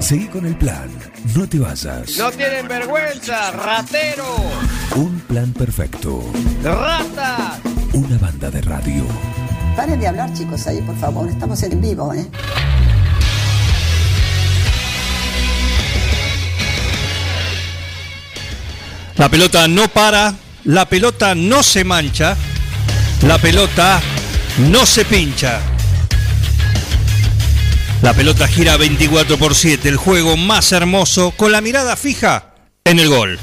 Seguí con el plan. No te vayas. No tienen vergüenza, ratero. Un plan perfecto. Rata. Una banda de radio. Paren de hablar, chicos, ahí, por favor. Estamos en vivo, ¿eh? La pelota no para, la pelota no se mancha, la pelota no se pincha. La pelota gira 24 por 7, el juego más hermoso con la mirada fija en el gol.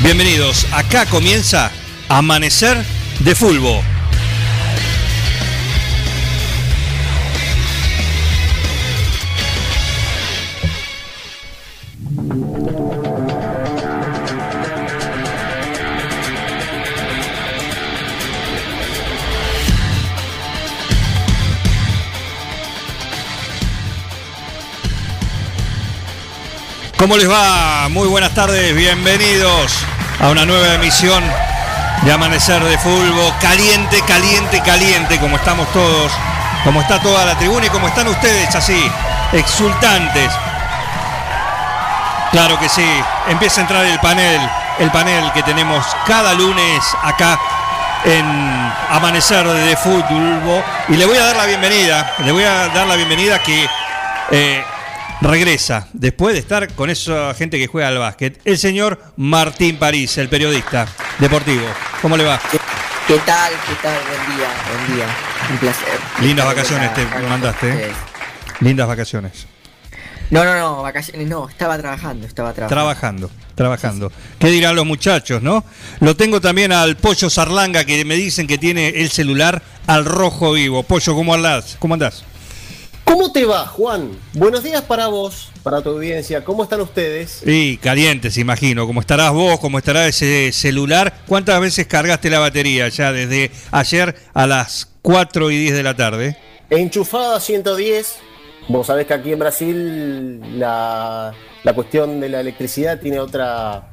Bienvenidos, acá comienza Amanecer de Fulbo. ¿Cómo les va? Muy buenas tardes, bienvenidos a una nueva emisión de Amanecer de Fulbo. Caliente, caliente, caliente, como estamos todos, como está toda la tribuna y como están ustedes así, exultantes. Claro que sí, empieza a entrar el panel, el panel que tenemos cada lunes acá en Amanecer de Fulbo. Y le voy a dar la bienvenida, le voy a dar la bienvenida que... eh, regresa después de estar con esa gente que juega al básquet, el señor Martín París, el periodista deportivo. ¿Cómo le va? ¿Qué, qué tal? ¿Qué tal? Buen día, buen día. Un placer. Lindas vacaciones te mandaste, ¿eh? Lindas vacaciones. No, no, no, vacaciones no, estaba trabajando, estaba trabajando. Trabajando, trabajando. ¿Qué dirán los muchachos, no? Lo tengo también al Pollo Sarlanga que me dicen que tiene el celular al rojo vivo. Pollo, ¿cómo andás? ¿Cómo andás? ¿Cómo te va, Juan? Buenos días para vos, para tu audiencia. ¿Cómo están ustedes? Y calientes, imagino. ¿Cómo estarás vos? ¿Cómo estará ese celular? ¿Cuántas veces cargaste la batería ya desde ayer a las 4 y 10 de la tarde? Enchufada a 110. Vos sabés que aquí en Brasil la, la cuestión de la electricidad tiene otra,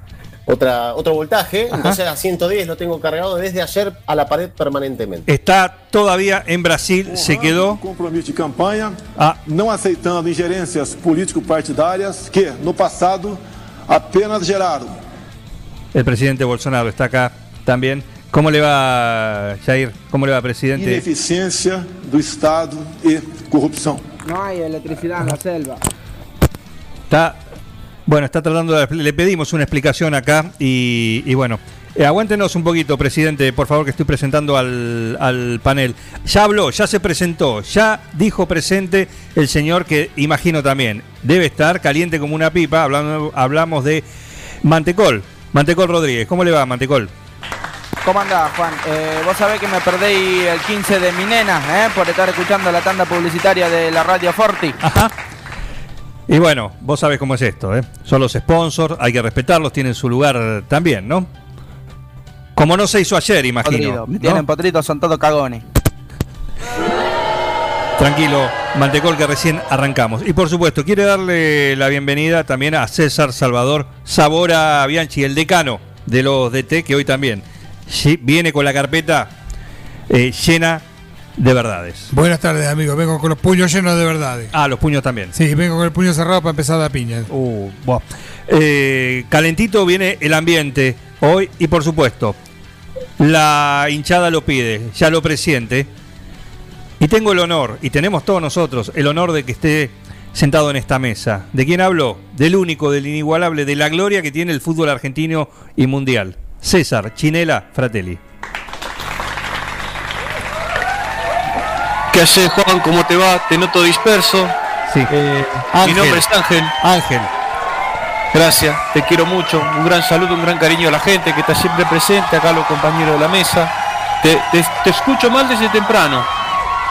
otra, otro voltaje. Ajá. Entonces a 110 lo tengo cargado desde ayer a la pared permanentemente. Está todavía en Brasil, se quedó. compromisso de campanha, Ah. não aceitando ingerências político-partidárias que, no passado, apenas geraram El presidente Bolsonaro está acá también. ¿Cómo le va, Jair? ¿Cómo le va, presidente? ineficiência do Estado e corrupção. No hay electricidad en la selva. Está, bueno, está tratando de, le pedimos una explicación acá y, y bueno, eh, aguántenos un poquito, presidente, por favor, que estoy presentando al, al panel. Ya habló, ya se presentó, ya dijo presente el señor que imagino también debe estar caliente como una pipa. Hablando, hablamos de Mantecol, Mantecol Rodríguez. ¿Cómo le va, Mantecol? ¿Cómo andás, Juan? Eh, vos sabés que me perdí el 15 de mi nena, ¿eh? Por estar escuchando la tanda publicitaria de la Radio Forti. Ajá. Y bueno, vos sabés cómo es esto, ¿eh? Son los sponsors, hay que respetarlos, tienen su lugar también, ¿no? Como no se hizo ayer, imagino. Podrido. ¿no? Tienen potritos, son todos cagones. Tranquilo, Mantecol, que recién arrancamos. Y por supuesto, quiere darle la bienvenida también a César Salvador Sabora Bianchi, el decano de los DT, que hoy también viene con la carpeta eh, llena de verdades. Buenas tardes, amigos. Vengo con los puños llenos de verdades. Ah, los puños también. Sí, vengo con el puño cerrado para empezar a dar piña. Uh, buah. Eh, calentito viene el ambiente hoy y por supuesto la hinchada lo pide, ya lo presiente. Y tengo el honor, y tenemos todos nosotros el honor de que esté sentado en esta mesa. ¿De quién hablo? Del único, del inigualable, de la gloria que tiene el fútbol argentino y mundial. César Chinela Fratelli. ¿Qué haces, Juan? ¿Cómo te va? Te noto disperso. Sí. Eh. Mi nombre es Ángel. Ángel. Gracias, te quiero mucho. Un gran saludo, un gran cariño a la gente que está siempre presente, acá los compañeros de la mesa. Te, te- te escucho mal desde temprano.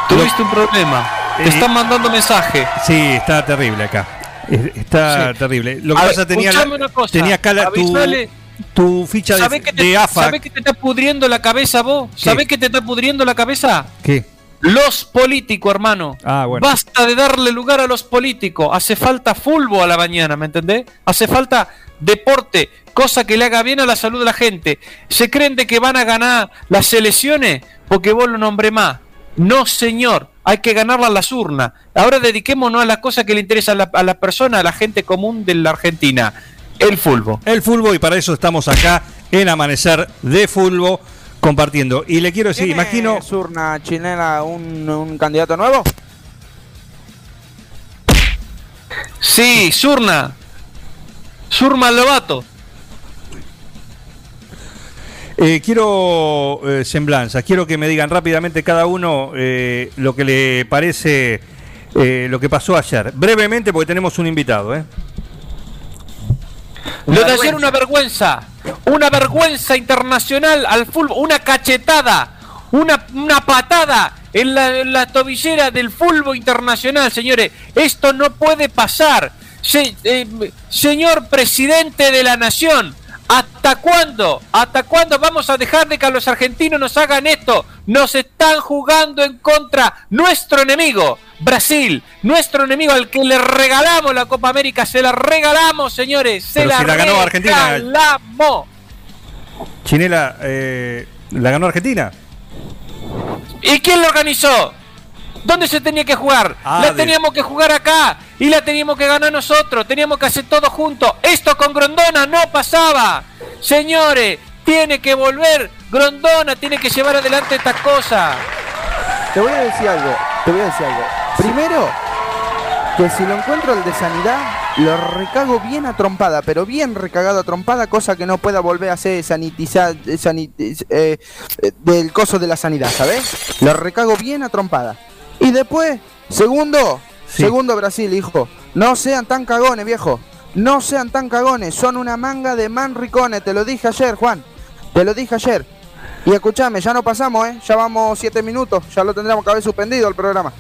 Tuviste un problema. Eh, Te están mandando mensaje. Sí, está terrible acá. Eh, Está Sí. terrible. Lo que A ver, pasa tenía, una cosa, tenía acá la- tu, avisale. tu ficha de, ¿Sabés que, te, de AFA. sabés que te está pudriendo la cabeza vos? ¿Sabés que te está pudriendo la cabeza? ¿Qué? Los políticos, hermano. Ah, bueno. Basta de darle lugar a los políticos. Hace falta fulbo a la mañana, ¿me entendés? Hace falta deporte, cosa que le haga bien a la salud de la gente. ¿Se creen de que van a ganar las elecciones? Porque vos lo nombré más. No, señor, hay que ganarla a las urnas. Ahora dediquémonos a las cosas que le interesan a la, a la persona, a la gente común de la Argentina. El fútbol. El fútbol y para eso estamos acá en Amanecer de Fútbol compartiendo. Y le quiero decir, ¿Tiene imagino... Surna Chinela un, un candidato nuevo? Sí, Surna. Surma Lobato. Eh, quiero eh, semblanzas, quiero que me digan rápidamente cada uno eh, lo que le parece eh, lo que pasó ayer. Brevemente, porque tenemos un invitado. ¿eh? Lo de ayer una vergüenza. Una vergüenza internacional al fútbol. Una cachetada. Una, una patada en la, en tobillera del fútbol internacional, señores. Esto no puede pasar. Eh, señor presidente de la nación, ¿hasta cuándo? ¿Hasta cuándo vamos a dejar de que los argentinos nos hagan esto? Nos están jugando en contra nuestro enemigo, Brasil, nuestro enemigo al que le regalamos la Copa América, se la regalamos, señores, se Pero la, si la ganó Argentina. regalamos. Chinela, eh, ¿la ganó Argentina? ¿Y quién lo organizó? ¿Dónde se tenía que jugar? Ah, la de- teníamos que jugar acá y la teníamos que ganar nosotros. Teníamos que hacer todo juntos. Esto con Grondona no pasaba. Señores, tiene que volver. Grondona tiene que llevar adelante estas cosas. Te voy a decir algo, te voy a decir algo. Primero, que si lo encuentro el de sanidad, lo recago bien a trompada, pero bien recagado a trompada, cosa que no pueda volver a ser sanitizar eh, sanitiz- eh, eh, del coso de la sanidad, ¿sabes? Lo recago bien a trompada. Y después, segundo, Sí. segundo Brasil, hijo, no sean tan cagones, viejo. No sean tan cagones, son una manga de manricones, te lo dije ayer, Juan. Te lo dije ayer. Y escúchame, ya no pasamos, ¿eh? Ya vamos siete minutos, ya lo tendríamos que haber suspendido el programa.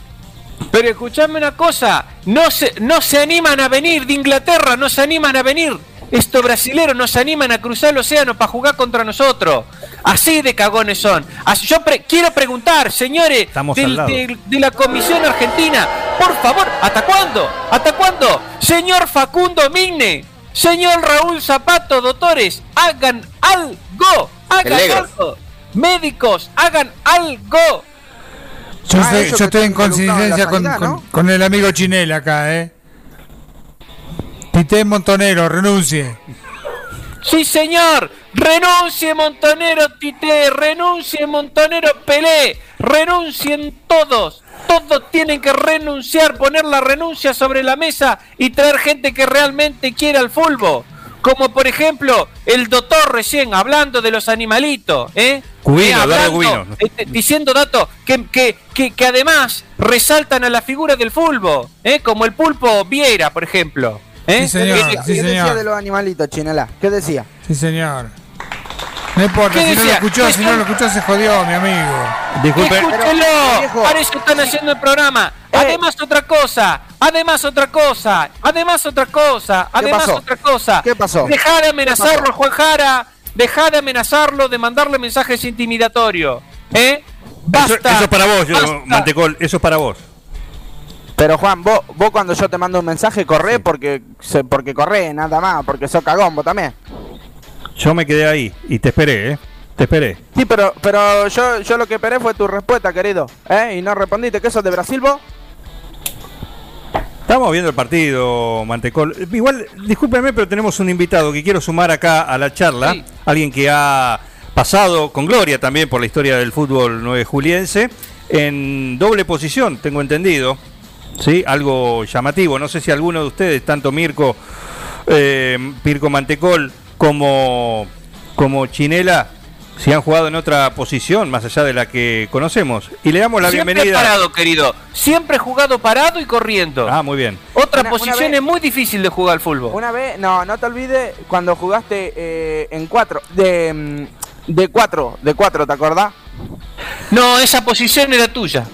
Pero escuchadme una cosa, no se, no se animan a venir de Inglaterra, no se animan a venir. Estos brasileros no se animan a cruzar el océano para jugar contra nosotros. Así de cagones son. Así- yo pre- quiero preguntar, señores, del- del- de la Comisión Argentina, por favor, ¿hasta cuándo? ¿Hasta cuándo? Señor Facundo Migne, señor Raúl Zapato, doctores, hagan algo, hagan algo. Médicos, hagan algo. Yo, Ah, estoy, eso yo estoy en coincidencia con, con- el amigo Chinel acá, ¿eh? Tite Montonero, renuncie. Sí, señor. Renuncie Montonero Tite, renuncie Montonero Pelé, renuncien todos. Todos tienen que renunciar, poner la renuncia sobre la mesa y traer gente que realmente quiera el fútbol. Como por ejemplo el doctor recién hablando de los animalitos, ¿eh? Cubino, Eh, Eduardo hablando, Cubino. eh, diciendo datos que, que, que, que además resaltan a la figura del fútbol, ¿eh? como el pulpo Vieira, por ejemplo. ¿eh? Sí, señor. Sí, ¿Qué decía señor. de los animalitos, Chinela? ¿Qué decía? Sí, señor. No importa, ¿Qué si no lo decía? escuchó, ¿Qué si no lo escuchó se jodió, mi amigo. Disculpe, Escúchelo, Pero, viejo. para eso están haciendo el programa. Eh. Además otra cosa, además otra cosa, además otra cosa, además otra cosa. ¿Qué pasó? Deja de amenazarlo? Juan Jara. Deja de amenazarlo, de mandarle mensajes intimidatorios. ¿Eh? Basta. eso es para vos, yo-. Mantecol, eso es para vos. Pero Juan, vos, vos cuando yo te mando un mensaje corré porque porque corré, nada más, porque sos cagón, vos también. Yo me quedé ahí y te esperé, ¿eh? Te esperé. Sí, pero pero yo yo lo que esperé fue tu respuesta, querido. ¿Eh? Y no respondiste que sos de Brasil vos. Estamos viendo el partido, Mantecol. Igual, discúlpeme, pero tenemos un invitado que quiero sumar acá a la charla. Sí. Alguien que ha pasado con gloria también por la historia del fútbol 9 juliense. En doble posición, tengo entendido. ¿Sí? Algo llamativo. No sé si alguno de ustedes, tanto Mirko, eh, Mirko Mantecol como, como Chinela, si han jugado en otra posición más allá de la que conocemos. Y le damos la Siempre bienvenida. parado, querido. Siempre jugado parado y corriendo. Ah, muy bien. Otra Una- una posición vez- es muy difícil de jugar al fútbol. Una vez, no, no te olvides cuando jugaste eh, en cuatro, de mm, de cuatro, de cuatro, ¿te acordás? No, esa posición era tuya.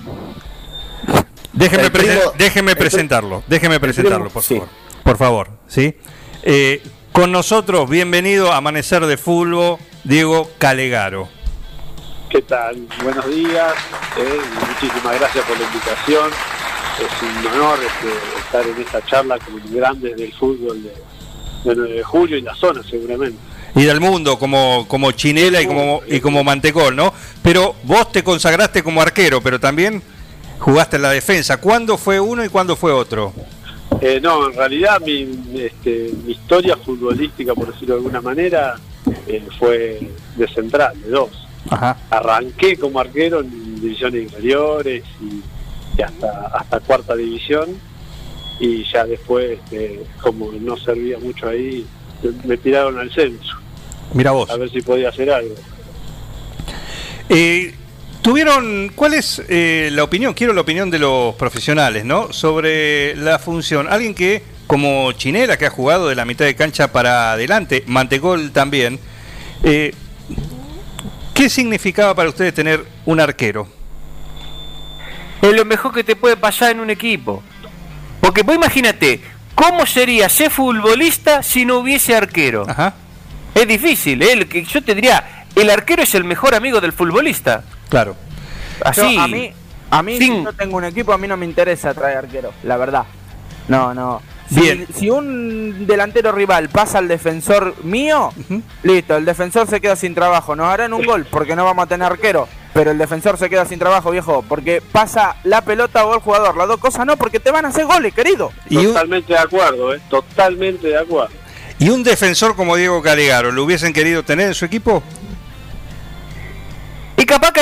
Déjeme, presen- primo- déjeme presentarlo, déjeme presentarlo, por sí. favor. Por favor, ¿sí? Eh, con nosotros, bienvenido a Amanecer de Fútbol, Diego Calegaro. ¿Qué tal? Buenos días, eh, muchísimas gracias por la invitación. Es un honor este, estar en esta charla con grandes del fútbol de, de 9 de julio y la zona seguramente. y del mundo, como, como Chinela y como, y como Mantecol, ¿no? Pero vos te consagraste como arquero, pero también jugaste en la defensa. ¿Cuándo fue uno y cuándo fue otro? Eh, no, en realidad mi, este, mi historia futbolística, por decirlo de alguna manera, eh, fue de central, de dos. Ajá. Arranqué como arquero en divisiones inferiores y, y hasta, hasta cuarta división y ya después, este, como no servía mucho ahí, me tiraron al censo. Mira vos. A ver si podía hacer algo. Eh, Tuvieron, ¿cuál es eh, la opinión? Quiero la opinión de los profesionales, ¿no? Sobre la función. Alguien que, como Chinela, que ha jugado de la mitad de cancha para adelante, Mantecol también, eh, ¿qué significaba para ustedes tener un arquero? Es lo mejor que te puede pasar en un equipo. Porque vos imagínate, ¿cómo sería ser futbolista si no hubiese arquero? Es difícil, ¿eh? Yo te diría, el arquero es el mejor amigo del futbolista. Claro. Así. Yo, a mí, a mí si yo tengo un equipo, a mí no me interesa traer arquero, la verdad. No, no. Si, Bien. si un delantero rival pasa al defensor mío, listo, el defensor se queda sin trabajo. Nos harán un gol porque no vamos a tener arquero. Pero el defensor se queda sin trabajo, viejo, porque pasa la pelota o el jugador. Las dos cosas no, porque te van a hacer goles, querido. Totalmente de acuerdo, ¿eh? Totalmente de acuerdo. ¿Y un defensor como Diego Calegaro, lo hubiesen querido tener en su equipo?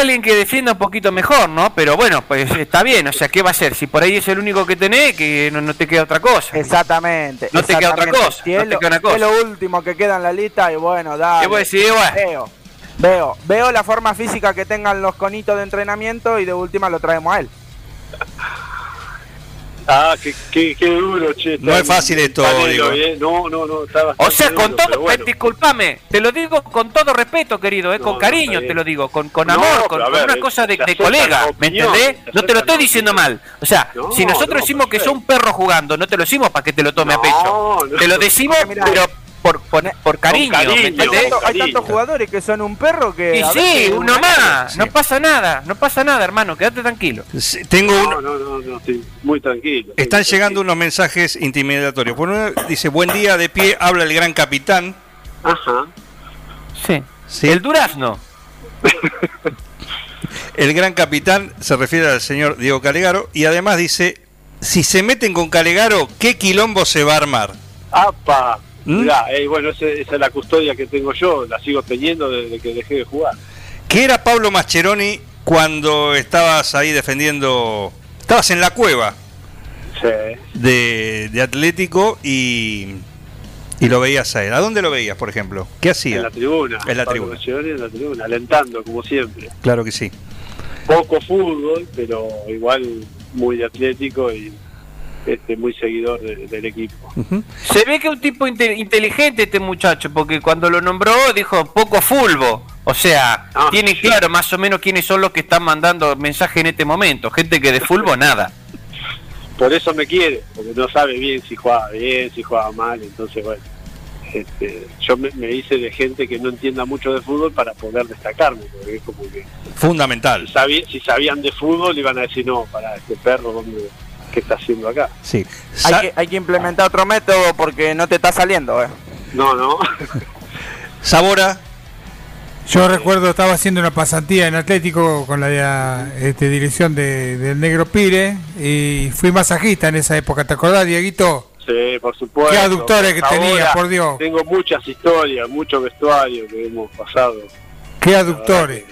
Alguien que defienda un poquito mejor, ¿no? Pero bueno, pues está bien, o sea, ¿qué va a ser? Si por ahí es el único que tenés, que no, no te queda otra cosa. Exactamente. No te queda otra cosa, Si no es, te lo, queda una cosa. es lo último que queda en la lista y bueno, dale. Bueno. Veo, veo, veo la forma física que tengan los conitos de entrenamiento y de última lo traemos a él. Ah, qué, qué, qué duro, che. No es fácil esto, digo. ¿eh? No, no, no, está O sea, con duro, todo, pero bueno. disculpame, te lo digo con todo respeto, querido, eh, No, con cariño te lo digo, con, con amor, con, una cosa de, colega, ¿me entendés? No te lo estoy diciendo mal. O sea, No, si nosotros no, decimos que sos un perro jugando, no te lo decimos para que te lo tome a pecho. no. Te lo decimos, pero por, por, por cariño, cariño, ¿me Hay, tanto- tantos jugadores que son un perro que. Y sí, veces uno más, no Sí. pasa nada, no pasa nada, hermano, quédate tranquilo. Sí, Tengo No, un- no, no, no, estoy muy tranquilo. Están llegando unos mensajes intimidatorios. Por uno dice, buen día de pie, habla el gran capitán. Ajá. Sí. Sí. El durazno. El gran capitán se refiere al señor Diego Calegaro y además dice, si se meten con Calegaro, ¿qué quilombo se va a armar? ¡Apa! ¿Mm? Mirá, eh, bueno, ese- esa es la custodia que tengo yo, la sigo teniendo desde que dejé de jugar. ¿Qué era Pablo Mascheroni cuando estabas ahí defendiendo, estabas en la cueva Sí. de, de Atlético y, y lo veías a él? ¿A dónde lo veías, por ejemplo? ¿Qué hacía? En la tribuna. En la tribuna. En la tribuna, alentando, como siempre. Claro que sí. Poco fútbol, pero igual muy atlético y este muy seguidor de- del equipo. Se ve que es un tipo inte- inteligente este muchacho, porque cuando lo nombró dijo poco fulbo. O sea, Ah, tiene sí. claro más o menos quiénes son los que están mandando mensaje en este momento. Gente que de fulbo nada. Por eso me quiere, porque no sabe bien si jugaba bien, si jugaba mal, entonces bueno. Este, yo me, me hice de gente que no entienda mucho de fútbol para poder destacarme, porque es como que Fundamental. si, sabí- si sabían de fútbol iban a decir, no, para este perro, ¿dónde, ¿qué está haciendo acá? Sí. Hay que, hay que implementar otro método porque no te está saliendo, eh. No, no. Sabora, Yo recuerdo, estaba haciendo una pasantía en Atlético con la este, dirección de, del Negro Pire y fui masajista en esa época. ¿Te acordás, Dieguito? Sí, por supuesto. Qué aductores que tenía, por Dios. Tengo muchas historias, mucho vestuario que hemos pasado. Qué aductores.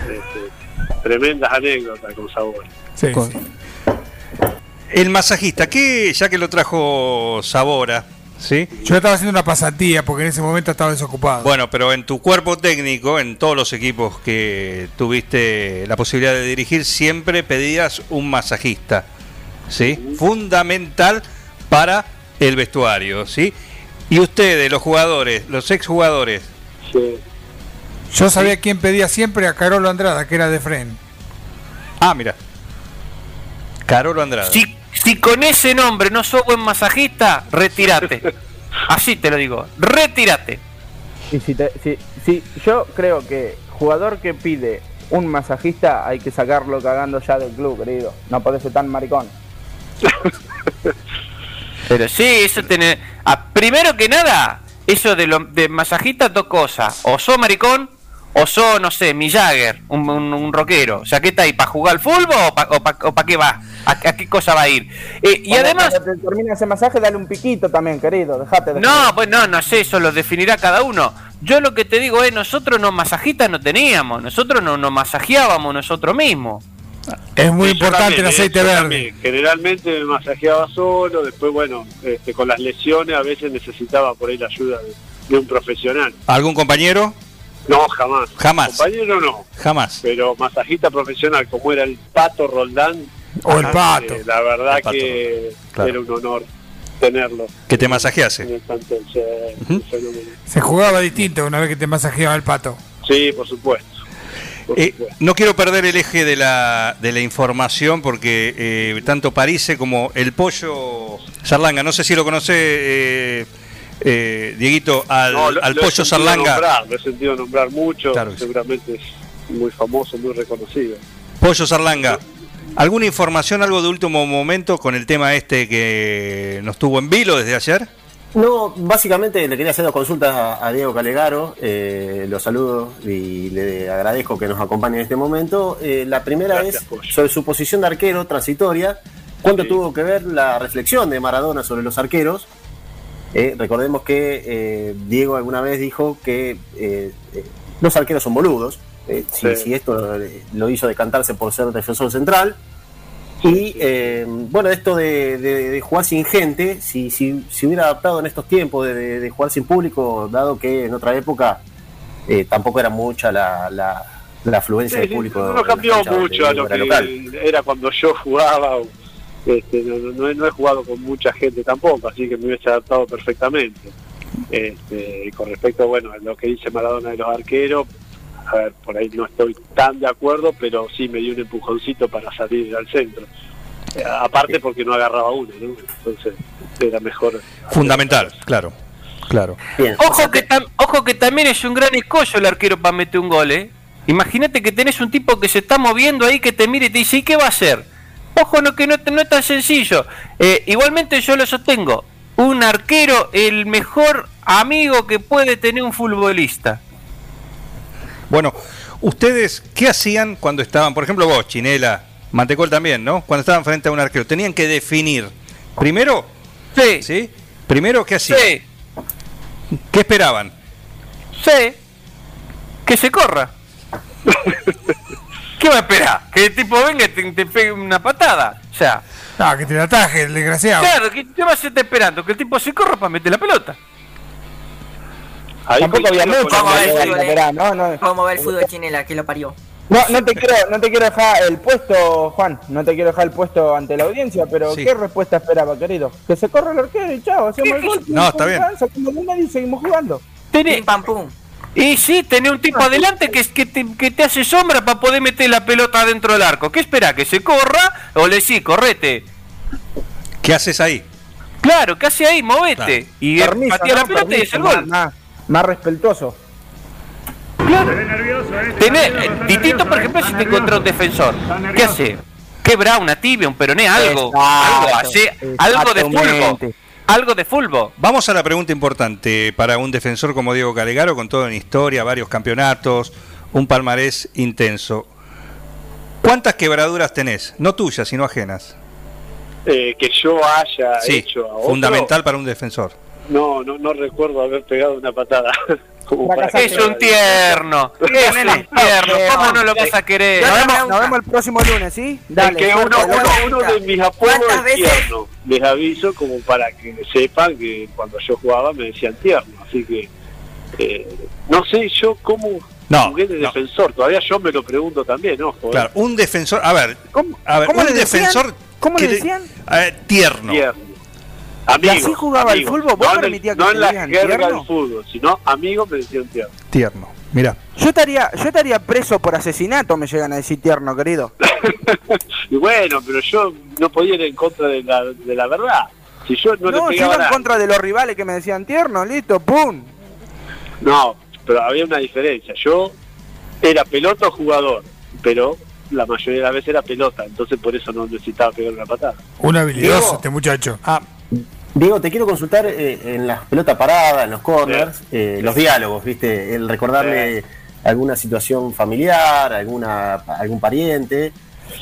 Este, tremendas anécdotas con sabor. Sí, Con- sí. El masajista, que ya que lo trajo Sabora, ¿sí? Yo estaba haciendo una pasantía porque en ese momento estaba desocupado. Bueno, pero en tu cuerpo técnico, en todos los equipos que tuviste la posibilidad de dirigir, siempre pedías un masajista, ¿sí? Fundamental para el vestuario, ¿sí? Y ustedes, los jugadores, los exjugadores, Sí. Yo sabía quién pedía siempre a Carolo Andrada, que era de Fren. ah, mira, Carolo Andrade. Si, si con ese nombre no sos buen masajista, retírate. Así te lo digo, retírate. Y si, te- si, si yo creo que jugador que pide un masajista hay que sacarlo cagando ya del club, querido. No puede ser tan maricón. Pero sí, eso tiene. ah, primero que nada, eso de, lo, de masajista, dos cosas. O sos maricón, o sos, no sé, mi Jagger, un, un, un rockero. O sea, ¿qué está ahí? ¿Para jugar al fútbol o para pa, qué va? ¿A, a, qué cosa va a ir? Eh, y además... Cuando te termina ese masaje, dale un piquito también, querido. Dejate de No, pues no, no sé, eso lo definirá cada uno. Yo lo que te digo es, nosotros no masajistas no teníamos, nosotros no nos masajeábamos nosotros mismos. Es muy importante también, el eh, aceite verde. también. Generalmente me masajeaba solo, después, bueno, este, con las lesiones a veces necesitaba por ahí la ayuda de, de un profesional. ¿Algún compañero? No, jamás. Jamás. Compañero no, Jamás. pero masajista profesional como era el Pato Roldán. O el eh, pato. la verdad Pato, que claro. era un honor tenerlo Que te en masajease. el plantel. Sí, un fenómeno. Se jugaba distinto una vez que te masajeaba el pato. Sí, por supuesto. Eh, no quiero perder el eje de la, de la información porque eh, tanto Parise como el pollo Sarlanga, no sé si lo conoce eh, eh, Dieguito, al, No, lo- al lo pollo Sarlanga. nombrar, lo he sentido nombrar mucho, Claro que sí. seguramente es muy famoso, muy reconocido. Pollo Sarlanga, ¿alguna información, algo de último momento con el tema este que nos tuvo en vilo desde ayer? No, básicamente le quería hacer dos consultas a, a Diego Calegaro. eh, lo saludo y le agradezco que nos acompañe en este momento. Eh, la primera Gracias, es Pollo. sobre su posición de arquero transitoria. ¿Cuánto Sí. tuvo que ver la reflexión de Maradona sobre los arqueros? Eh, recordemos que eh, Diego alguna vez dijo que eh, eh, los arqueros son boludos. eh, si, si esto eh, lo hizo decantarse por ser defensor central. Y eh, bueno, esto de, de- de jugar sin gente, si, si, si hubiera adaptado en estos tiempos de, jugar sin público, dado que en otra época eh, tampoco era mucha la, la, la afluencia Sí, de público. no cambió mucho a lo que local. era cuando yo jugaba. o, este, no, no- no he, no he jugado con mucha gente tampoco, así que me hubiese adaptado perfectamente. Este, y con respecto bueno, a lo que dice Maradona de los arqueros, a ver, por ahí no estoy tan de acuerdo, pero sí me dio un empujoncito para salir al centro. Eh, aparte porque no agarraba uno, ¿no? Entonces era mejor. Fundamental, claro, claro. Bien, Ojo que, tam- ojo que también es un gran escollo el arquero para meter un gol, ¿eh? Imagínate que tenés un tipo que se está moviendo ahí, que te mire y te dice, ¿y qué va a hacer? Ojo, no, que no, no es tan sencillo. Eh, igualmente yo lo sostengo. Un arquero, el mejor amigo que puede tener un futbolista. Bueno, ¿ustedes qué hacían cuando estaban, por ejemplo vos, Chinela, Mantecol también, ¿no? Cuando estaban frente a un arquero, tenían que definir, primero, Sí, ¿sí? Primero, ¿qué hacían? sí, ¿Qué esperaban? sí. Que se corra. ¿Qué va a esperar? Que el tipo venga y te, te pegue una patada. O sea, Ah, que te la ataje, el desgraciado. claro, ¿qué, qué vas a estar esperando? Que el tipo se corra para meter la pelota. Ahí Tampoco había mucho. Vamos a ver, Maradona. fútbol, eh. Verá, no, no. Vamos a ver el fútbol chinela, que lo parió. No, no te quiero, no te quiero dejar el puesto, Juan. No te quiero dejar el puesto ante la audiencia, pero Sí. ¿qué respuesta esperaba, querido? Que se corra el arquero y chao, hacemos el gol. No, está bien. Y seguimos jugando. Tenés, Pim pam pum. Y sí, tenés un tipo adelante que, que, te, que te hace sombra para poder meter la pelota dentro del arco. ¿Qué espera? ¿Que se corra? O le sí, correte. ¿Qué haces ahí? Claro, ¿qué hace ahí? Movete. Claro. Y Permiso, patea la ¿no? pelota y es el más- gol. Más, más respetuoso. Tenés, eh, distinto, por ejemplo, si te encontrás un defensor. ¿Qué hace? Quebra una tibia, un peroné, algo. Exacto, algo, hace, algo de fulbo. Algo de fulbo. Vamos a la pregunta importante para un defensor como Diego Calegaro, con todo en historia, varios campeonatos, un palmarés intenso. ¿Cuántas quebraduras tenés? No tuyas, sino ajenas. Eh, que yo haya Sí, hecho a otro, fundamental para un defensor. No, no, no recuerdo haber pegado una patada. Es un tierno. Es un tierno. ¿Cómo no lo vas a querer? Nos vemos, nos vemos el próximo lunes, ¿sí? Es Dale. que uno, uno, uno de mis apodos ¿Cuántas es tierno. Les aviso como para que sepan que cuando yo jugaba me decían tierno. Así que eh, no sé yo cómo No, jugué de no. defensor. Todavía yo me lo pregunto también, ojo. eh. Claro, un defensor, a ver, ¿Cómo, a ver, cómo un le decían? defensor ¿Cómo le te- decían? a ver, tierno. Tierno. ¿Y Amigos, así jugaba el fútbol? ¿Vos No permitías que no te en la jerga tierno? del fútbol, sino amigos me decían tierno. Tierno. Mira, Yo estaría, yo estaría preso por asesinato, me llegan a decir tierno, querido. y bueno, pero yo no podía ir en contra de la, de la verdad. Si yo no, No, le yo iba en contra de los rivales que me decían tierno, listo, pum. No, pero había una diferencia. Yo era pelota o jugador, pero la mayoría de las veces era pelota, entonces por eso no necesitaba pegar una patada. Un habilidoso este muchacho. ah, Diego, te quiero consultar eh, en las pelotas paradas, en los corners, eh, los diálogos, ¿viste? El recordarle alguna situación familiar, alguna algún pariente.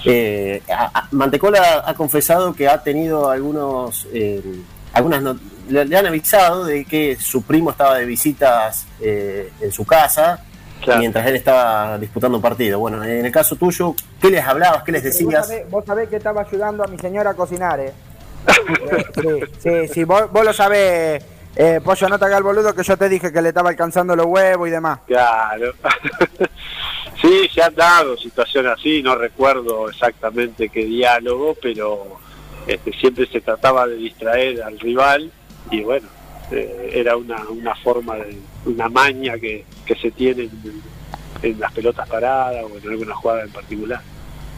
Eh, a- a- Mantecola ha confesado que ha tenido algunos, eh, algunas, no- le, le han avisado de que su primo estaba de visitas eh, en su casa mientras él estaba disputando un partido. Bueno, en el caso tuyo, ¿qué les hablabas, qué les Vos decías? sabés, vos sabés que estaba ayudando a mi señora a cocinar, ¿eh? Sí, sí, sí, vos, vos lo sabés, eh, Pollo, no te hagas el boludo que yo te dije que le estaba alcanzando los huevos y demás. Claro. sí, se han dado situaciones así, no recuerdo exactamente qué diálogo, pero este, siempre se trataba de distraer al rival y bueno, eh, era una, una forma de, una maña que, que se tiene en, en las pelotas paradas o en alguna jugada en particular.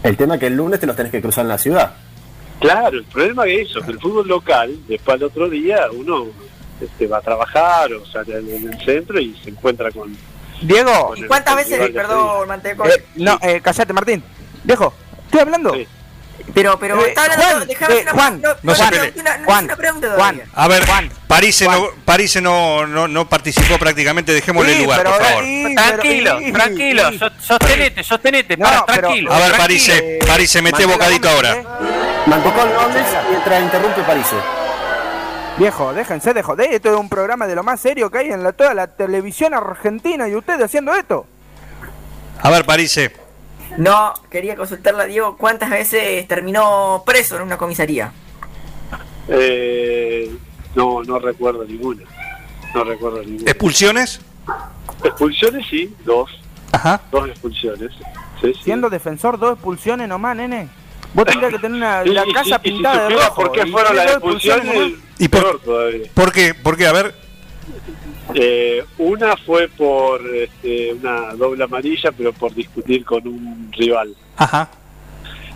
El tema es que el lunes te los tenés que cruzar en la ciudad. Claro, el problema es eso, que el fútbol local, después al otro día, uno este, va a trabajar o sale en el centro y se encuentra con... Diego. con el- ¿Cuántas el veces, perdón, Manteco? Eh, no, eh, callate, Martín. Viejo, estoy hablando. Pero, pero, Eh, está hablando, Juan, eh, una- Juan, no, no se Juan, pelee. una- no, Juan, una pregunta Juan. A ver, Parise no, Parise no, no, no participó prácticamente, dejémosle Sí, lugar, pero por favor. y- Tranquilo, y- tranquilo, y- so- sostenete, sostenete, No, para, pero- tranquilo. A ver, tranquilo. Parise, Parise, mete bocadito ahora. ¿Eh? Mantecol Gómez mientras interrumpe París. Viejo, déjense de joder, esto es un programa de lo más serio que hay en la, toda la televisión argentina y ustedes haciendo esto. A ver, Parise. No, quería consultarle a Diego cuántas veces terminó preso en una comisaría. Eh, no, no recuerdo ninguna. No recuerdo ninguna. ¿Expulsiones? Expulsiones sí, dos. Ajá. Dos expulsiones. Sí, sí. Siendo defensor, dos expulsiones nomás, nene. Vos tendrías que tener una, Sí, la y casa y si pintada de rojo. por qué y fueron las expulsiones. ¿Y por- peor todavía. ¿Por qué? ¿Por qué? A ver. Eh, una fue por este, una doble amarilla, pero por discutir con un rival. Ajá.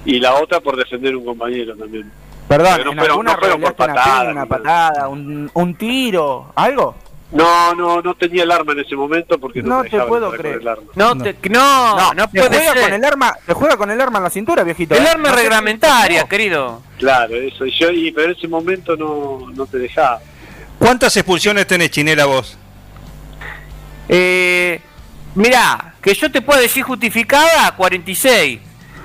Y la otra por defender un compañero también. Perdón, Pero no en fueron- alguna no fueron por revelaste una patada, un, un tiro, algo. No, no, no tenía el arma en ese momento porque no, No me te puedo creer. el arma. No, te- no, no, te puede juega ser. con el arma, te juega con el arma en la cintura, viejito. El ¿eh? arma No reglamentaria, querido. Claro, eso. Y yo, y, pero en ese momento no, no te dejaba. ¿Cuántas expulsiones tenés, Chinela, vos? Eh, mirá, que yo te puedo decir justificada, 46.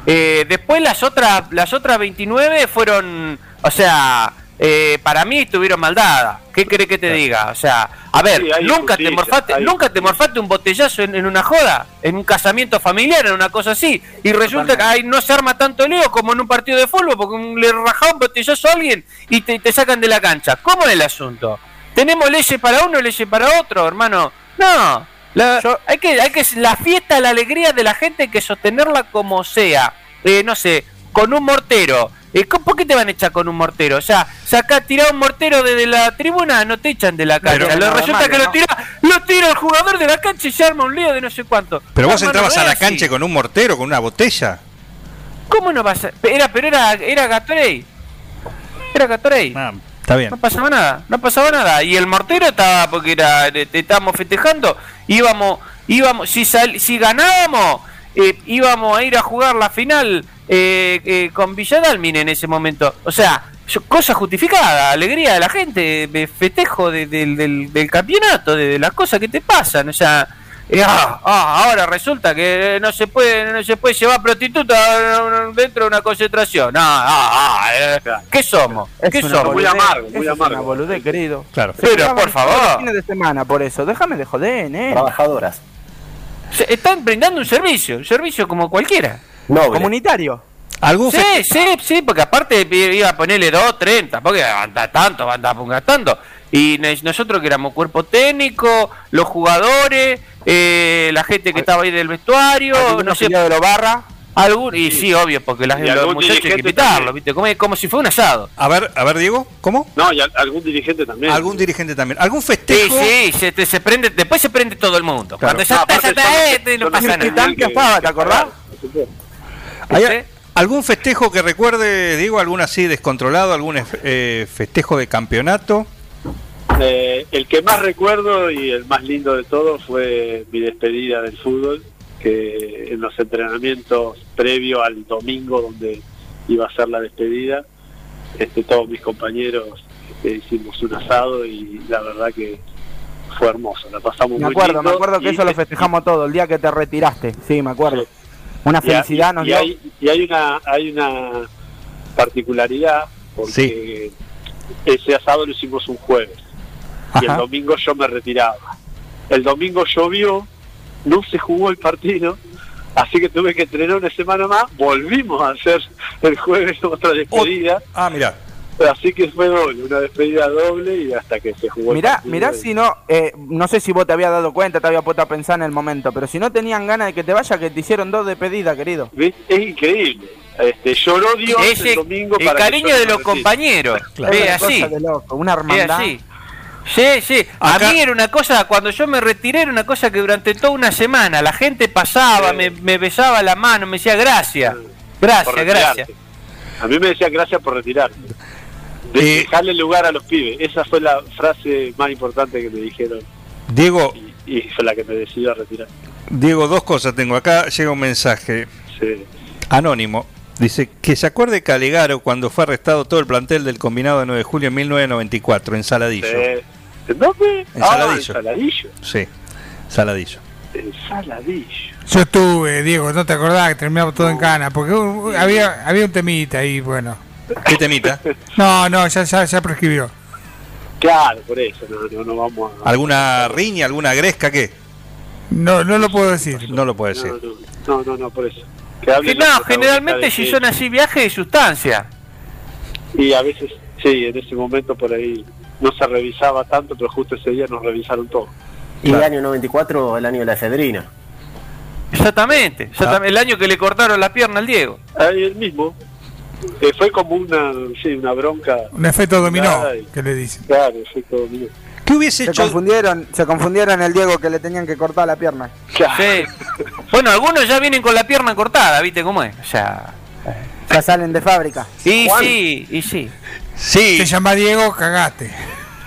Eh, después las otras, las otras 29 fueron, o sea, eh, para mí estuvieron mal dadas. ¿Qué querés que te diga? O sea, a ver, Sí, nunca te morfaste, hay nunca te morfaste un botellazo en, en una joda, en un casamiento familiar, en una cosa así, y resulta que ahí no se arma tanto lío como en un partido de fútbol, porque un- le rajá un botellazo a alguien y te, te sacan de la cancha. ¿Cómo es el asunto? ¿Tenemos leyes para uno, leyes para otro, hermano? No. La, hay que, hay que la fiesta, la alegría de la gente hay que sostenerla como sea. Eh, no sé, con un mortero. Eh, ¿cómo- ¿Por qué te van a echar con un mortero? O sea, saca, tirar un mortero desde la tribuna, no te echan de la cancha. Pero- Lo- resulta malo, que lo ¿no? tira, lo tira el jugador de la cancha y se arma un lío de no sé cuánto. Pero vos entrabas no a la así. cancha con un mortero, con una botella. ¿Cómo no vas a.? Era, pero era, era Gatorade. Era Gatorade. Está bien. No pasaba nada, no pasaba nada. Y el mortero estaba, porque era, estábamos festejando, íbamos, íbamos, si sal- si ganábamos, eh, íbamos a ir a jugar la final eh, eh, con Villadalmin en ese momento. O sea, yo- cosa justificada, alegría de la gente, festejo de- del- del, del campeonato, de, de las cosas que te pasan. O sea, eh, ah, ah, ahora resulta que no se puede, no se puede llevar prostituta dentro de una concentración. Ah, ah, eh, ¿qué somos? ¿Qué una somos? boludez, eso es una boludez, querido. Claro. Pero, por favor. fines de semana por eso. Déjame de joder, ¿eh? Trabajadoras. Se- están brindando un servicio, un servicio como cualquiera. Comunitario. ¿Algún Sí, sí, sí, porque aparte iba a ponerle 2, 3, tampoco iba a andar tanto, va a andar gastando. Y nosotros que éramos cuerpo técnico, los jugadores, eh, la gente que estaba ahí del vestuario, no sé. de los barra? Algún, y sí, obvio, porque las, los muchachos hay que. ¿viste? Como, como si fuera un asado. A ver, a ver, Diego, ¿cómo? No, y al- algún dirigente también. Algún dirigente también. ¿Algún Sí, festejo? sí, se, te- se prende, después se prende todo el mundo. Cuando ya No, está, ya está, que- no pasa nada. que ¿te acordás? ¿Hay ¿Algún festejo que recuerde, Diego, algún así descontrolado, algún eh, festejo de campeonato? Eh, el que más recuerdo y el más lindo de todo fue mi despedida del fútbol, que en los entrenamientos previo al domingo donde iba a ser la despedida, este, todos mis compañeros eh, hicimos un asado y la verdad que fue hermoso, la pasamos Me muy acuerdo, me acuerdo que y- eso lo festejamos todo, el día que te retiraste. Sí, me acuerdo. Una felicidad y, nos y dio. hay, y hay una hay una particularidad porque ese asado lo hicimos un jueves y el domingo yo me retiraba. El domingo llovió, no se jugó el partido, así que tuve que entrenar una semana más, volvimos a hacer el jueves otra despedida. Ah, mira. Así que fue doble, una despedida doble y hasta que se jugó el Mirá, partido. mirá si no, eh, no sé si vos te habías dado cuenta, te había puesto a pensar en el momento, pero si no tenían ganas de que te vaya, que te hicieron dos despedidas, querido. ¿Ves? Es increíble. Este, lloró Dios Ese- el domingo el para que cariño de los compañeros. Es Es una así. de loco, una Es hermandad. así. Sí, sí. A mí era una cosa, cuando yo me retiré, era una cosa que durante toda una semana la gente pasaba, me, me besaba la mano, me decía gracias. Por Gracias, retirarte. gracias. A mí me decía gracias por retirarte. De dejarle lugar a los pibes. Esa fue la frase más importante que me dijeron Diego, y fue la que me decidió a retirar. Diego, dos cosas tengo. Acá llega un mensaje Sí. anónimo. Dice que se acuerde Calegaro cuando fue arrestado todo el plantel del combinado de 9 de julio en 1994 en Saladillo. Eh, ¿En dónde? En Ah, Saladillo. en Saladillo. Sí, Saladillo. En Saladillo. Yo estuve, Diego, no te acordás que terminamos todo en cana, porque había, había un temita ahí, bueno. ¿Qué temita? No, no, ya, ya, ya prescribió. Claro, por eso, no, no, no vamos a... ¿Alguna riña, alguna gresca qué? No, no lo puedo decir. No lo puede decir. No, no, no, por eso. Que los no, generalmente si son así viajes de sustancia. Y a veces, sí, en ese momento por ahí no se revisaba tanto, pero justo ese día nos revisaron todo. Y el año 94, el año de la efedrina. Exactamente, exactamente. El año que le cortaron la pierna al Diego. Ahí el mismo. Eh, fue como una, sí, una bronca. Un efecto dominó, que le dicen. Claro, efecto dominó. ¿Qué hubiese Se confundieron, se confundieron el Diego que le tenían que cortar la pierna. Sí. Bueno, algunos ya vienen con la pierna cortada, ¿viste cómo es? O sea. Ya salen de fábrica. Y Juan. sí, y sí. Sí. Te llama Diego, cagaste.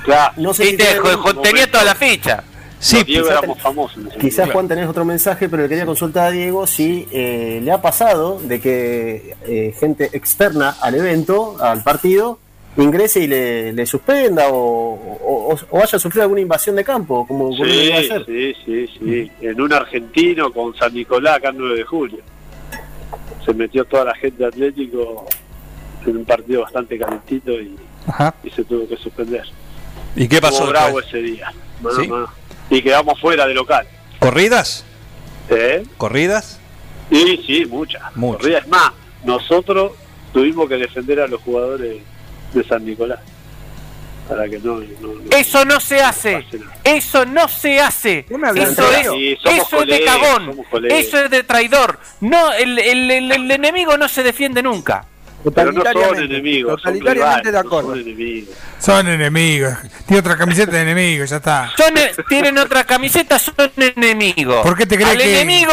Claro. No sé si te- tenía toda la ficha. Sí, Los Diego quizás éramos ten- famosos. en ese Quizás momento. Juan tenés otro mensaje, pero le quería consultar a Diego si eh, le ha pasado de que eh, gente externa al evento, al partido, ingrese y le, le suspenda o, o, o- o haya sufrido alguna invasión de campo, como sí, sí, sí. En un argentino con San Nicolás, acá el 9 de julio. Se metió toda la gente de Atlético en un partido bastante calentito y, se tuvo que suspender. ¿Y qué pasó Estuvo bravo ese día. Y quedamos fuera de local. ¿Corridas? ¿Eh? ¿Corridas? Sí, sí, muchas. Muchas. Corridas. Es más, nosotros tuvimos que defender a los jugadores de San Nicolás. Para que no. no- no- Eso no se hace. Eso no se hace. Eso es? Sí, de cagón. Eso es de traidor. No, el, el- el- el enemigo no se defiende nunca. Pero no son Totalitariamente, enemigos. son totalitariamente de acuerdo. Son enemigos. Son enemigos. Tiene otra camiseta de enemigo, ya está. Son, e- tienen otra camiseta, son enemigos. ¿Por qué te crees Al que- enemigo.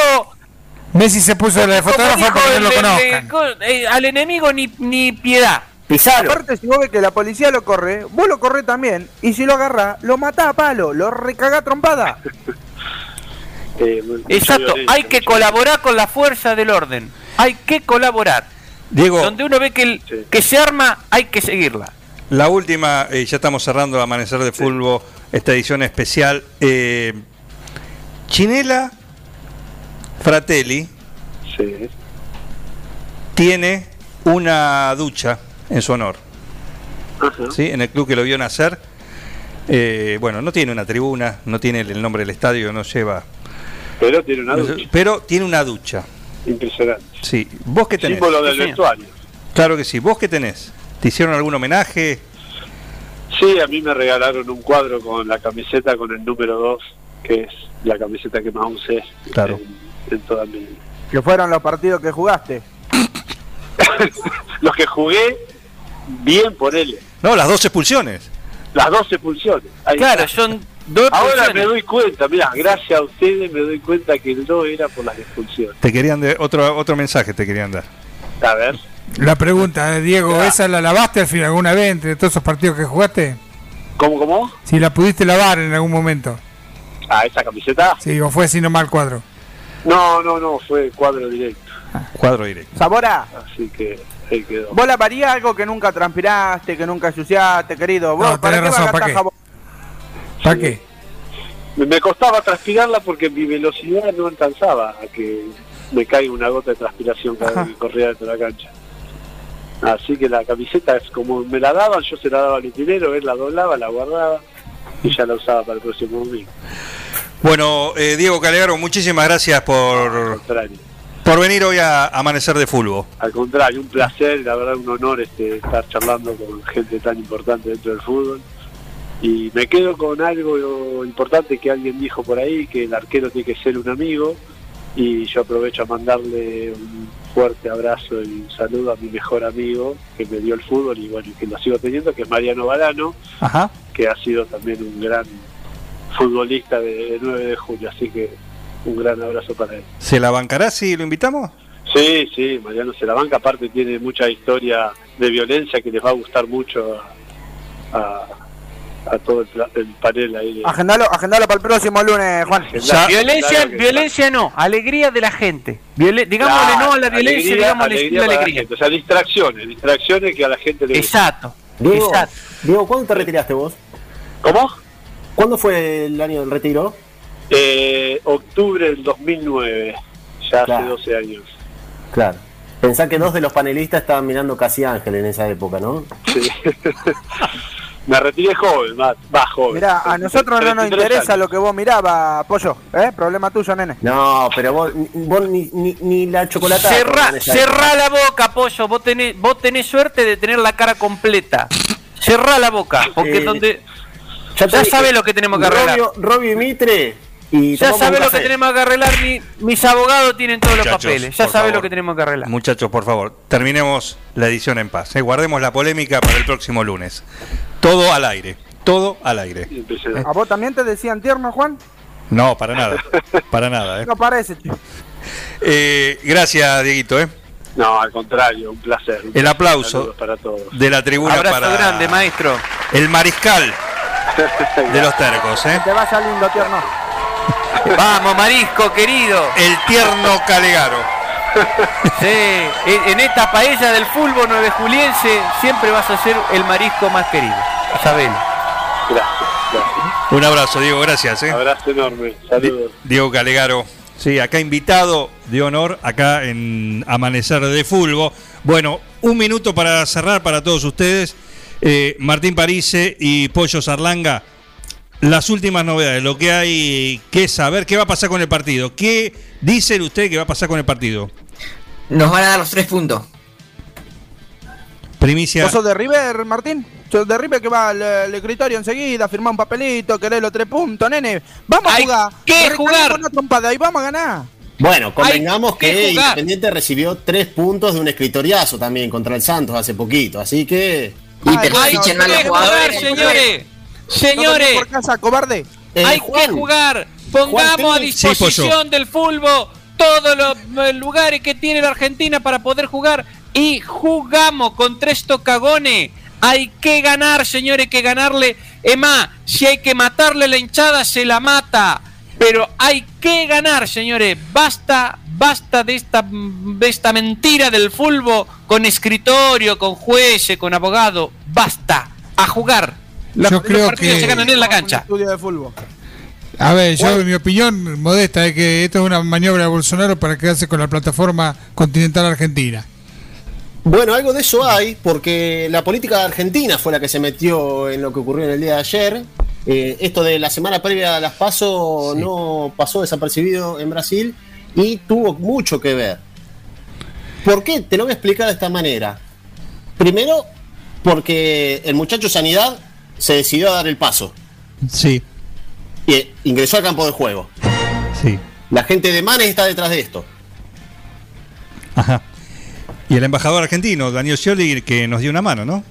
Messi se puso la de fotógrafo dijo para que no el- lo conozcan. eh, al enemigo ni, ni piedad. Pizarro. Aparte, si vos ves que la policía lo corre, vos lo corres también. Y si lo agarrás, lo matás a palo, lo recagás a trompada. Eh, Exacto, hay que colaborar con la fuerza del orden. Hay que colaborar. Diego, Donde uno ve que, el- Sí. que se arma, hay que seguirla. la última, eh, ya estamos cerrando Amanecer de Fútbol, esta edición especial. Eh, Chinela Fratelli Sí. tiene una ducha en su honor, Ajá. ¿sí? en el club que lo vio nacer. Eh, bueno, no tiene una tribuna, no tiene el nombre del estadio, no lleva. Pero tiene una ducha. pero tiene una ducha. Impresionante. Sí, ¿vos qué tenés? Símbolo del vestuario. Claro que sí, ¿vos qué tenés? ¿Te hicieron algún homenaje? Sí, a mí me regalaron un cuadro con la camiseta con el número 2, que es la camiseta que más usé Claro. en, en toda mi Que fueron los partidos que jugaste. Los que jugué, bien por él. No, las dos expulsiones. Las dos expulsiones. Ahí Claro, está. son dos Ahora me doy cuenta, mira, gracias a ustedes me doy cuenta que el 2 era por las expulsiones. Te querían de, otro otro mensaje te querían dar. A ver. La pregunta, eh, Diego, ¿esa la lavaste al fin alguna vez entre todos esos partidos que jugaste? ¿Cómo, cómo? Si la pudiste lavar en algún momento. Ah, esa camiseta. Sí, o fue así nomás el cuadro. No, no, no, fue cuadro directo. Cuadro directo. Sabora, Así que ahí quedó. Vos la varía algo que nunca transpiraste, que nunca ensuciaste, querido. Vos, No, ¿para vas a razón, ¿para qué? ¿Para qué? Me, costaba transpirarla porque mi velocidad no alcanzaba a que me caiga una gota de transpiración cada vez que corría dentro de la cancha. Así que la camiseta es como me la daban, yo se la daba al utilero, él la doblaba, la guardaba y ya la usaba para el próximo domingo. Bueno, eh, Diego Calegaro, muchísimas gracias por, por venir hoy a Amanecer de Fulbo. Al contrario, un placer, la verdad un honor este, estar charlando con gente tan importante dentro del fútbol. Y me quedo con algo importante que alguien dijo por ahí, que el arquero tiene que ser un amigo. Y yo aprovecho a mandarle un fuerte abrazo y un saludo a mi mejor amigo que me dio el fútbol y bueno, que lo sigo teniendo, que es Mariano Balano, Ajá. que ha sido también un gran futbolista de, de 9 de julio. Así que un gran abrazo para él. ¿Se la bancará si lo invitamos? Sí, sí, Mariano se la banca, aparte tiene mucha historia de violencia que les va a gustar mucho a, a- a todo el, panel ahí. de- Agendalo, agendalo para el próximo lunes, Juan. Agendalo. violencia, claro violencia no, alegría de la gente. Digámosle Claro, no a la violencia, alegría, digámosle alegría la alegría. gente, O sea, distracciones, distracciones que a la gente le gusta. Exacto, Diego, exacto. Diego, ¿cuándo te retiraste vos? ¿Cómo? ¿Cuándo fue el año del retiro? Eh, octubre del 2009, ya hace Claro. 12 años. Claro. Pensá que dos de los panelistas estaban mirando Casi Ángel en esa época, ¿no? Sí. Me retiré joven, más, más joven. Mirá, a nosotros no nos 33 interesa años. lo que vos mirabas, pollo. ¿Eh? Problema tuyo, nene. No, pero vos, vos ni, ni, ni la chocolate. Cerrá, cerrá la boca, pollo. Vos tenés, vos tenés suerte de tener la cara completa. Cerrá la boca, porque Eh, donde. Ya, Ya sabés lo que tenemos que arreglar. Robio, Robio y Mitre. Y Ya un lo que tenemos que arreglar. mi- mis abogados tienen todos los papeles. Ya favor. lo que tenemos que arreglar. Muchachos, por favor, terminemos la edición en paz. ¿eh? Guardemos la polémica para el próximo lunes. Todo al aire. Todo al aire. ¿A vos también te decían tierno, Juan? No, para nada. Para nada. ¿eh? No parece. Eh, gracias, Dieguito. ¿eh? No, al contrario, un placer. Un El aplauso para todos. de la tribuna Abrazo para grande, maestro. el mariscal de los tercos. ¿eh? Que te vaya lindo, tierno. Vamos, marisco, querido. El tierno Calegaro. Sí, en esta paella del fútbol nueve juliense siempre vas a ser el marisco más querido. Sabelo. Gracias, gracias. Un abrazo, Diego. Gracias. ¿eh? Abrazo enorme. Saludos. Diego Calegaro. Sí, acá invitado de honor, acá en Amanecer de Fulbo. Bueno, un minuto para cerrar para todos ustedes. Eh, Martín Parise y Pollo Sarlanga, las últimas novedades, lo que hay que saber, qué va a pasar con el partido. ¿Qué dicen ustedes que va a pasar con el partido? Nos van a dar los tres puntos. Primicia. ¿Vos sos de River, Martín? Sos de River que va al, al escritorio enseguida, firmar un papelito, querés los tres puntos, nene. Vamos a jugar. que Recaemos jugar. con una trompada y vamos a ganar. Bueno, convengamos que. Independiente recibió tres puntos de un escritoriazo también contra el Santos hace poquito, así que. Y fichen los jugar, jugadores. Señores. No por casa, cobarde. Eh, hay Juan, que jugar. Pongamos a sí, disposición del fútbol todos los eh, lugares que tiene la Argentina para poder jugar y jugamos contra estos cagones. Hay que ganar, señores, hay que ganarle. Es más, si hay que matarle la hinchada, se la mata. Pero hay que ganar, señores. Basta, basta de esta, de esta mentira del fútbol con escritorio, con jueces, con abogado. Basta. A jugar. Los, Yo creo partidos que- se ganan en la cancha. estudio de fútbol. A ver, yo mi opinión modesta es que esto es una maniobra de Bolsonaro para quedarse con la plataforma continental argentina. Bueno, algo de eso hay, porque la política argentina fue la que se metió en lo que ocurrió en el día de ayer. Eh, esto de la semana previa a las PASO no pasó desapercibido en Brasil y tuvo mucho que ver. ¿Por qué? Te lo voy a explicar de esta manera. Primero, porque el muchacho Sanidad se decidió a dar el paso Sí, y eh, ingresó al campo de juego. sí. La gente de Manes está detrás de esto. Ajá. Y el embajador argentino, Daniel Scioli, que nos dio una mano, ¿no?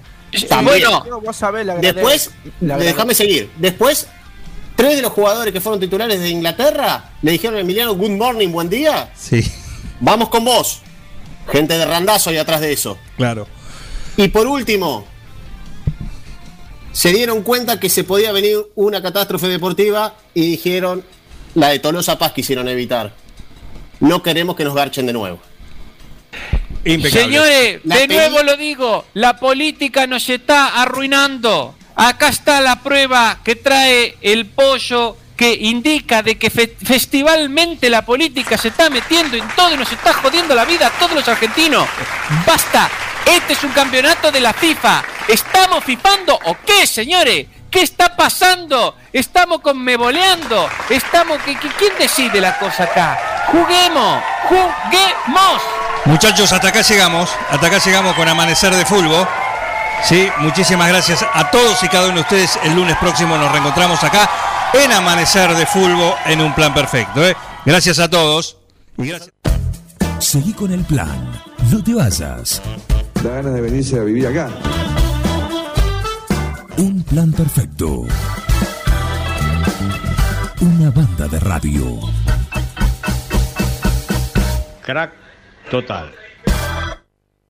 También. Bueno, Vos sabés la Después, déjame seguir. Después, tres de los jugadores que fueron titulares de Inglaterra le dijeron a Emiliano, good morning, buen día. Sí, Vamos con vos. Gente de randazo ahí atrás de eso. claro. Y por último, se dieron cuenta que se podía venir una catástrofe deportiva y dijeron, la de Tolosa Paz quisieron evitar. No queremos que nos garchen de nuevo. Impecable. Señores, La de nuevo lo digo, la política nos está arruinando. Acá está la prueba que trae el pollo que indica de que fe- festivalmente la política se está metiendo en todo y nos está jodiendo la vida a todos los argentinos. Basta, este es un campeonato de la FIFA. ¿Estamos fifando o qué, señores? ¿Qué está pasando? Estamos conmeboleando. Estamos... ¿qui- qui- ¿Quién decide la cosa acá? Juguemos, juguemos. Muchachos, hasta acá llegamos. Hasta acá llegamos con Amanecer de Fulbo. Sí, muchísimas gracias a todos y cada uno de ustedes. El lunes próximo nos reencontramos acá en Amanecer de Fulbo en un plan perfecto. ¿eh? Gracias a todos. Y gracias. Seguí con el plan. No te vayas. Da ganas de venirse a vivir acá. Un plan perfecto. Una banda de radio. Crack total.